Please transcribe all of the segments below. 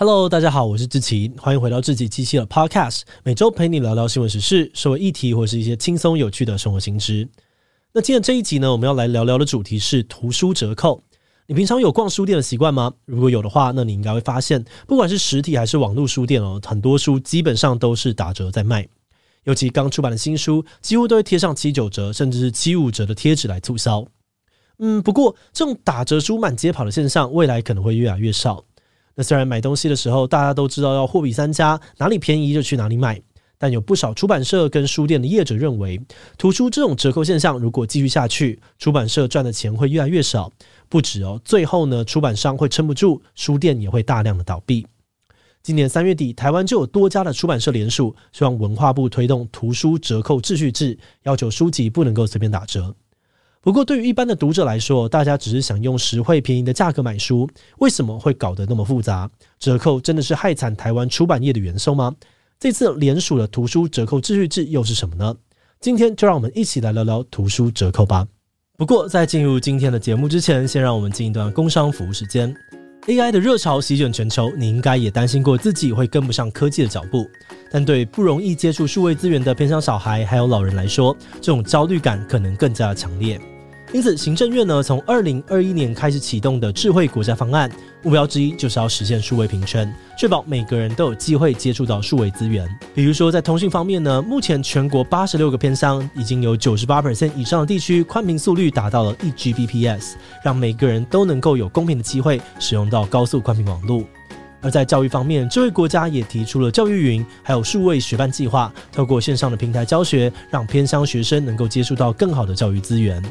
Hello，大家好，我是志奇，欢迎回到志奇机器的 Podcast，每周陪你聊聊新闻时事、社会议题或是一些轻松有趣的生活新知。那今天这一集呢，我们要来聊聊的主题是图书折扣。你平常有逛书店的习惯吗？如果有的话，那你应该会发现，不管是实体还是网络书店哦，很多书基本上都是打折在卖。尤其刚出版的新书，几乎都会贴上七九折，甚至是七五折的贴纸来促销。嗯，不过这种打折书满街跑的现象，未来可能会越来越少。那虽然买东西的时候，大家都知道要货比三家，哪里便宜就去哪里买。但有不少出版社跟书店的业者认为，图书这种折扣现象如果继续下去，出版社赚的钱会越来越少。不止哦，最后呢，出版商会撑不住，书店也会大量的倒闭。今年三月底，台湾就有多家的出版社联署，希望文化部推动图书折扣秩序制，要求书籍不能够随便打折。不过，对于一般的读者来说，大家只是想用实惠便宜的价格买书，为什么会搞得那么复杂？折扣真的是害惨台湾出版业的元凶吗？这次联署的图书折扣秩序制又是什么呢？今天就让我们一起来聊聊图书折扣吧。不过在进入今天的节目之前，先让我们进一段工商服务时间。AI 的热潮席卷全球，你应该也担心过自己会跟不上科技的脚步。但对不容易接触数位资源的偏乡小孩还有老人来说，这种焦虑感可能更加强烈。因此，行政院呢，从二零二一年开始启动的智慧国家方案，目标之一就是要实现数位平权，确保每个人都有机会接触到数位资源。比如说，在通讯方面呢，目前全国八十六个偏乡已经有九十八%以上的地区宽频速率达到了一 Gbps，让每个人都能够有公平的机会使用到高速宽频网络。而在教育方面，智慧国家也提出了教育云，还有数位学伴计划，透过线上的平台教学，让偏乡学生能够接触到更好的教育资源。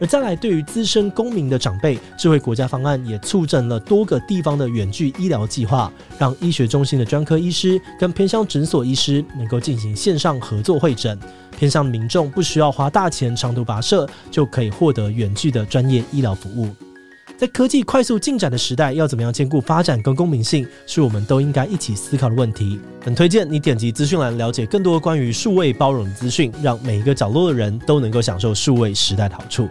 而再来，对于资深公民的长辈，智慧国家方案也促成了多个地方的远距医疗计划，让医学中心的专科医师跟偏乡诊所医师能够进行线上合作会诊，偏乡民众不需要花大钱长途跋涉，就可以获得远距的专业医疗服务。在科技快速进展的时代，要怎么样兼顾发展跟公民性，是我们都应该一起思考的问题。很推荐你点击资讯栏，了解更多关于数位包容的资讯，让每一个角落的人都能够享受数位时代的好处。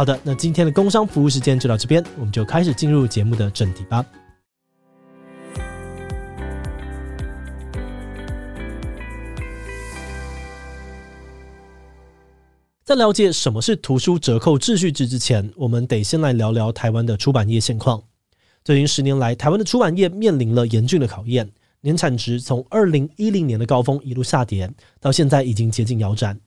好的，那今天的工商服务时间就到这边，我们就开始进入节目的正题吧。在了解什么是图书折扣秩序制之前，我们得先来聊聊台湾的出版业现况。最近十年来，台湾的出版业面临了严峻的考验，年产值从二零一零年的高峰一路下跌，到现在已经接近腰斩。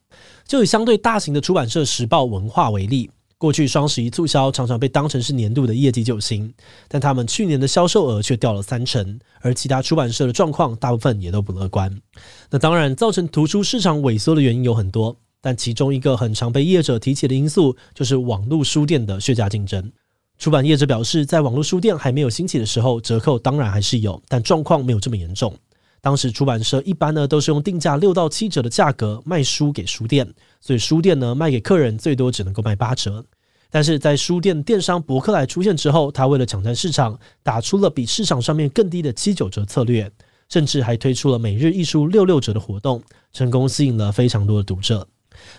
就以相对大型的出版社时报文化为例。过去双十一促销常常被当成是年度的业绩救星，但他们去年的销售额却掉了三成，而其他出版社的状况大部分也都不乐观。那当然，造成图书市场萎缩的原因有很多，但其中一个很常被业者提起的因素就是网络书店的血价竞争。出版业者表示，在网络书店还没有兴起的时候，折扣当然还是有，但状况没有这么严重。当时出版社一般呢都是用定价六到七折的价格卖书给书店，所以书店呢卖给客人最多只能够卖八折。但是在书店电商博客来出现之后，他为了抢占市场，打出了比市场上面更低的七九折策略，甚至还推出了每日一书六六折的活动，成功吸引了非常多的读者。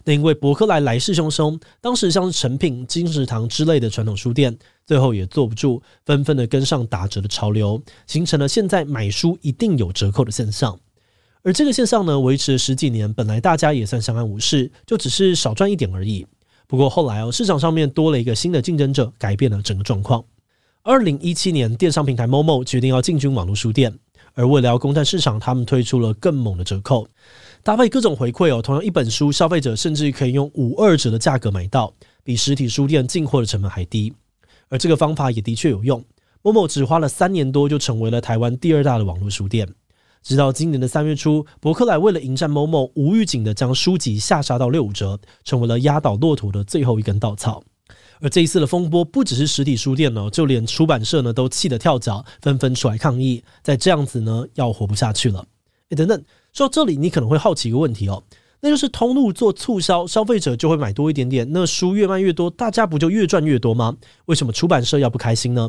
那因为博客来来势汹汹，当时像是诚品、金石堂之类的传统书店，最后也坐不住，纷纷的跟上打折的潮流，形成了现在买书一定有折扣的现象。而这个现象呢，维持了十几年，本来大家也算相安无事，就只是少赚一点而已。不过后来哦，市场上面多了一个新的竞争者，改变了整个状况。二零一七年，电商平台 Momo 决定要进军网络书店，而为了要攻占市场，他们推出了更猛的折扣。搭配各种回馈哦，同样一本书，消费者甚至可以用五二折的价格买到，比实体书店进货的成本还低。而这个方法也的确有用，Momo 只花了三年多就成为了台湾第二大的网络书店。直到今年的三月初，博客来为了迎战 Momo，无预警的将书籍下杀到六五折，成为了压倒骆驼的最后一根稻草。而这一次的风波不只是实体书店哦，就连出版社呢都气得跳脚，纷纷出来抗议。再这样子呢，要活不下去了。诶，等等，说到这里，你可能会好奇一个问题哦，那就是通路做促销，消费者就会买多一点点，那书越卖越多，大家不就越赚越多吗？为什么出版社要不开心呢？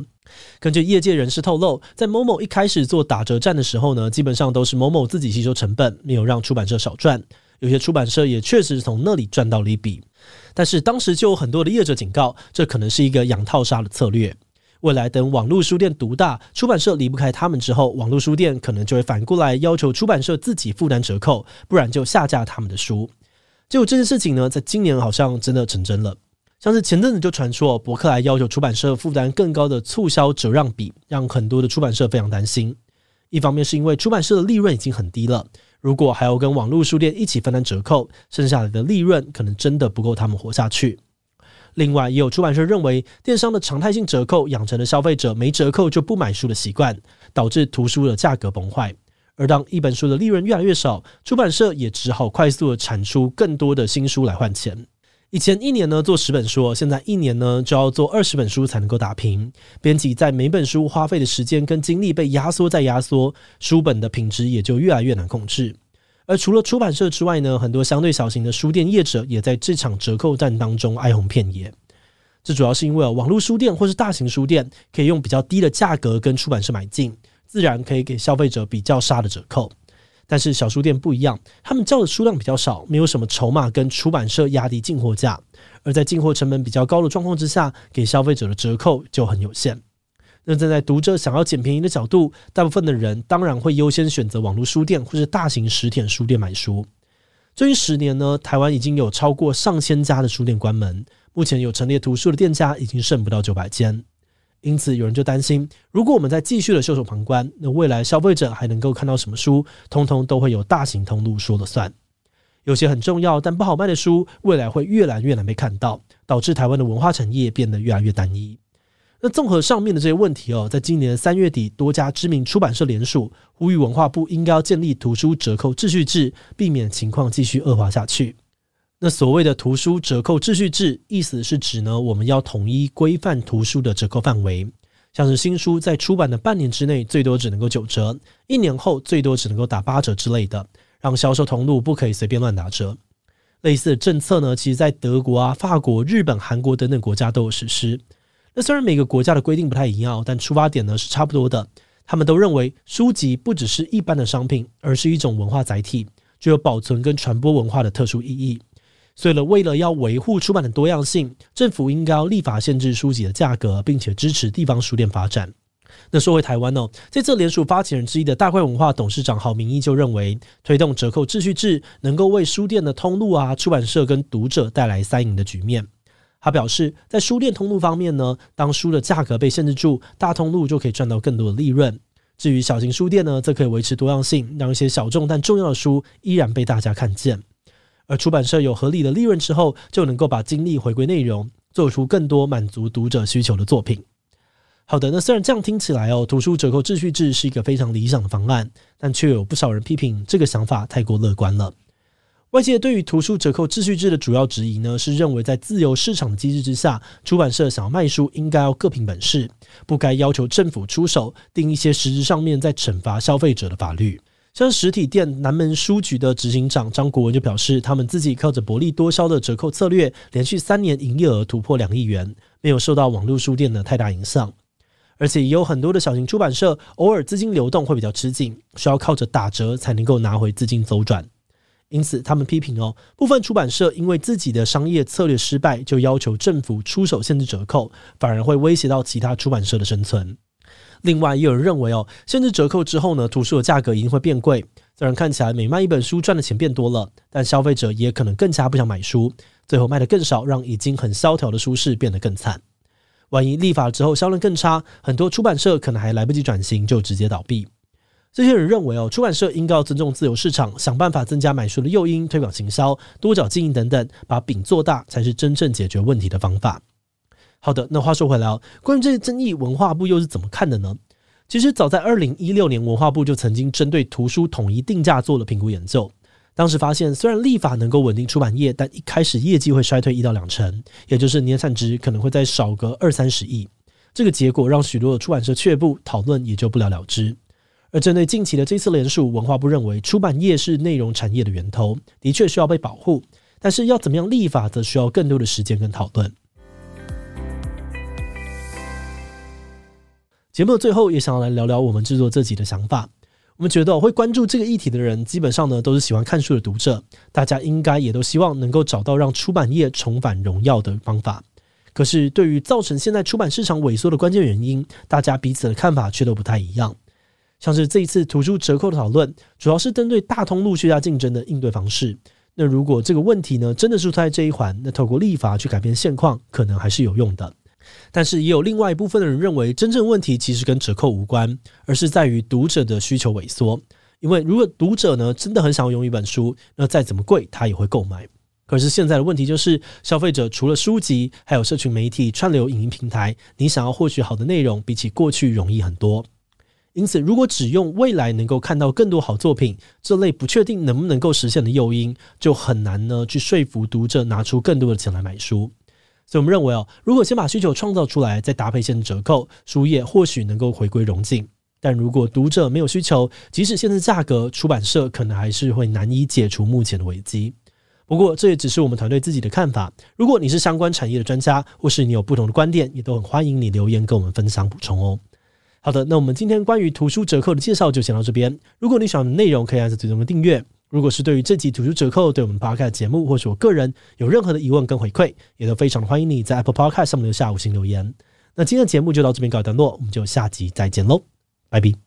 根据业界人士透露，在某某一开始做打折战的时候呢，基本上都是某某自己吸收成本，没有让出版社少赚。有些出版社也确实从那里赚到了一笔。但是当时就有很多的业者警告，这可能是一个养套杀的策略。未来等网络书店独大，出版社离不开他们之后，网络书店可能就会反过来要求出版社自己负担折扣，不然就下架他们的书。结果这件事情呢，在今年好像真的成真了。像是前阵子就传说博客来要求出版社负担更高的促销折让比，让很多的出版社非常担心。一方面是因为出版社的利润已经很低了。如果还要跟网络书店一起分担折扣，剩下来的利润可能真的不够他们活下去。另外，也有出版社认为，电商的常态性折扣养成了消费者没折扣就不买书的习惯，导致图书的价格崩坏。而当一本书的利润越来越少，出版社也只好快速的产出更多的新书来换钱。以前一年呢做十本书，现在一年呢就要做二十本书才能够打平。编辑在每本书花费的时间跟精力被压缩再压缩，书本的品质也就越来越难控制。而除了出版社之外呢，很多相对小型的书店业者也在这场折扣战当中哀鸿遍野。这主要是因为啊网络书店或是大型书店可以用比较低的价格跟出版社买进，自然可以给消费者比较杀的折扣。但是小书店不一样，他们叫的数量比较少，没有什么筹码跟出版社压低进货价，而在进货成本比较高的状况之下，给消费者的折扣就很有限。那站在读者想要捡便宜的角度，大部分的人当然会优先选择网络书店或是大型实体书店买书。最近十年呢，台湾已经有超过上千家的书店关门，目前有陈列图书的店家已经剩不到九百间。因此，有人就担心，如果我们再继续的袖手旁观，那未来消费者还能够看到什么书？通通都会有大型通路说了算。有些很重要但不好卖的书，未来会越来越难被看到，导致台湾的文化产业变得越来越单一。那综合上面的这些问题哦，在今年三月底，多家知名出版社联署，呼吁文化部应该要建立图书折扣秩序制，避免情况继续恶化下去。那所谓的图书折扣秩序制，意思是指呢，我们要统一规范图书的折扣范围，像是新书在出版的半年之内最多只能够九折，一年后最多只能够打八折之类的，让销售通路不可以随便乱打折。类似的政策呢，其实在德国啊、法国、日本、韩国等等国家都有实施。那虽然每个国家的规定不太一样，但出发点呢是差不多的。他们都认为书籍不只是一般的商品，而是一种文化载体，具有保存跟传播文化的特殊意义。所以呢，为了要维护出版的多样性，政府应该要立法限制书籍的价格，并且支持地方书店发展。那说回台湾哦，在这联署发起人之一的大块文化董事长郝明义就认为，推动折扣秩序制能够为书店的通路啊、出版社跟读者带来三赢的局面。他表示，在书店通路方面呢，当书的价格被限制住，大通路就可以赚到更多的利润。至于小型书店呢，则可以维持多样性，让一些小众但重要的书依然被大家看见。而出版社有合理的利润之后，就能够把精力回归内容，做出更多满足读者需求的作品。好的，那虽然这样听起来哦，图书折扣秩序制是一个非常理想的方案，但却有不少人批评这个想法太过乐观了。外界对于图书折扣秩序制的主要质疑呢，是认为在自由市场的机制之下，出版社想要卖书，应该要各凭本事，不该要求政府出手定一些实质上面在惩罚消费者的法律。像实体店南门书局的执行长张国文就表示，他们自己靠着薄利多销的折扣策略，连续三年营业额突破两亿元，没有受到网络书店的太大影响。而且也有很多的小型出版社，偶尔资金流动会比较吃紧，需要靠着打折才能够拿回资金周转。因此，他们批评哦，部分出版社因为自己的商业策略失败，就要求政府出手限制折扣，反而会威胁到其他出版社的生存。另外，也有人认为哦，限制折扣之后呢，图书的价格一定会变贵。虽然看起来每卖一本书赚的钱变多了，但消费者也可能更加不想买书，最后卖的更少，让已经很萧条的书市变得更惨。万一立法之后销量更差，很多出版社可能还来不及转型就直接倒闭。这些人认为哦，出版社应该要尊重自由市场，想办法增加买书的诱因，推广行销，多角经营等等，把饼做大，才是真正解决问题的方法。好的，那话说回来哦，关于这些争议，文化部又是怎么看的呢？其实早在二零一六年，文化部就曾经针对图书统一定价做了评估研究。当时发现，虽然立法能够稳定出版业，但一开始业绩会衰退一到两成，也就是年产值可能会再少个二三十亿。这个结果让许多的出版社却步，讨论也就不了了之。而针对近期的这次联署，文化部认为出版业是内容产业的源头，的确需要被保护，但是要怎么样立法，则需要更多的时间跟讨论。节目的最后，也想要来聊聊我们制作自己的想法。我们觉得会关注这个议题的人，基本上呢都是喜欢看书的读者，大家应该也都希望能够找到让出版业重返荣耀的方法。可是，对于造成现在出版市场萎缩的关键原因，大家彼此的看法却都不太一样。像是这一次图书折扣的讨论，主要是针对大通路削价竞争的应对方式。那如果这个问题呢真的是出在这一环，那透过立法去改变现况，可能还是有用的。但是也有另外一部分的人认为，真正问题其实跟折扣无关，而是在于读者的需求萎缩。因为如果读者呢真的很想要用一本书，那再怎么贵他也会购买。可是现在的问题就是，消费者除了书籍，还有社群媒体、串流影音平台，你想要获取好的内容，比起过去容易很多。因此，如果只用未来能够看到更多好作品这类不确定能不能够实现的诱因，就很难呢去说服读者拿出更多的钱来买书。所以我们认为哦，如果先把需求创造出来，再搭配一些折扣，书业或许能够回归荣景。但如果读者没有需求，即使现在价格，出版社可能还是会难以解除目前的危机。不过这也只是我们团队自己的看法。如果你是相关产业的专家，或是你有不同的观点，也都很欢迎你留言跟我们分享补充哦。好的，那我们今天关于图书折扣的介绍就先到这边。如果你喜欢的内容，可以按下最终的订阅。如果是对于这集图书折扣对我们 Podcast 节目，或是我个人有任何的疑问跟回馈，也都非常的欢迎你在 Apple Podcast 上面留下五星留言。那今天的节目就到这边告一段落，我们就下集再见喽，拜拜。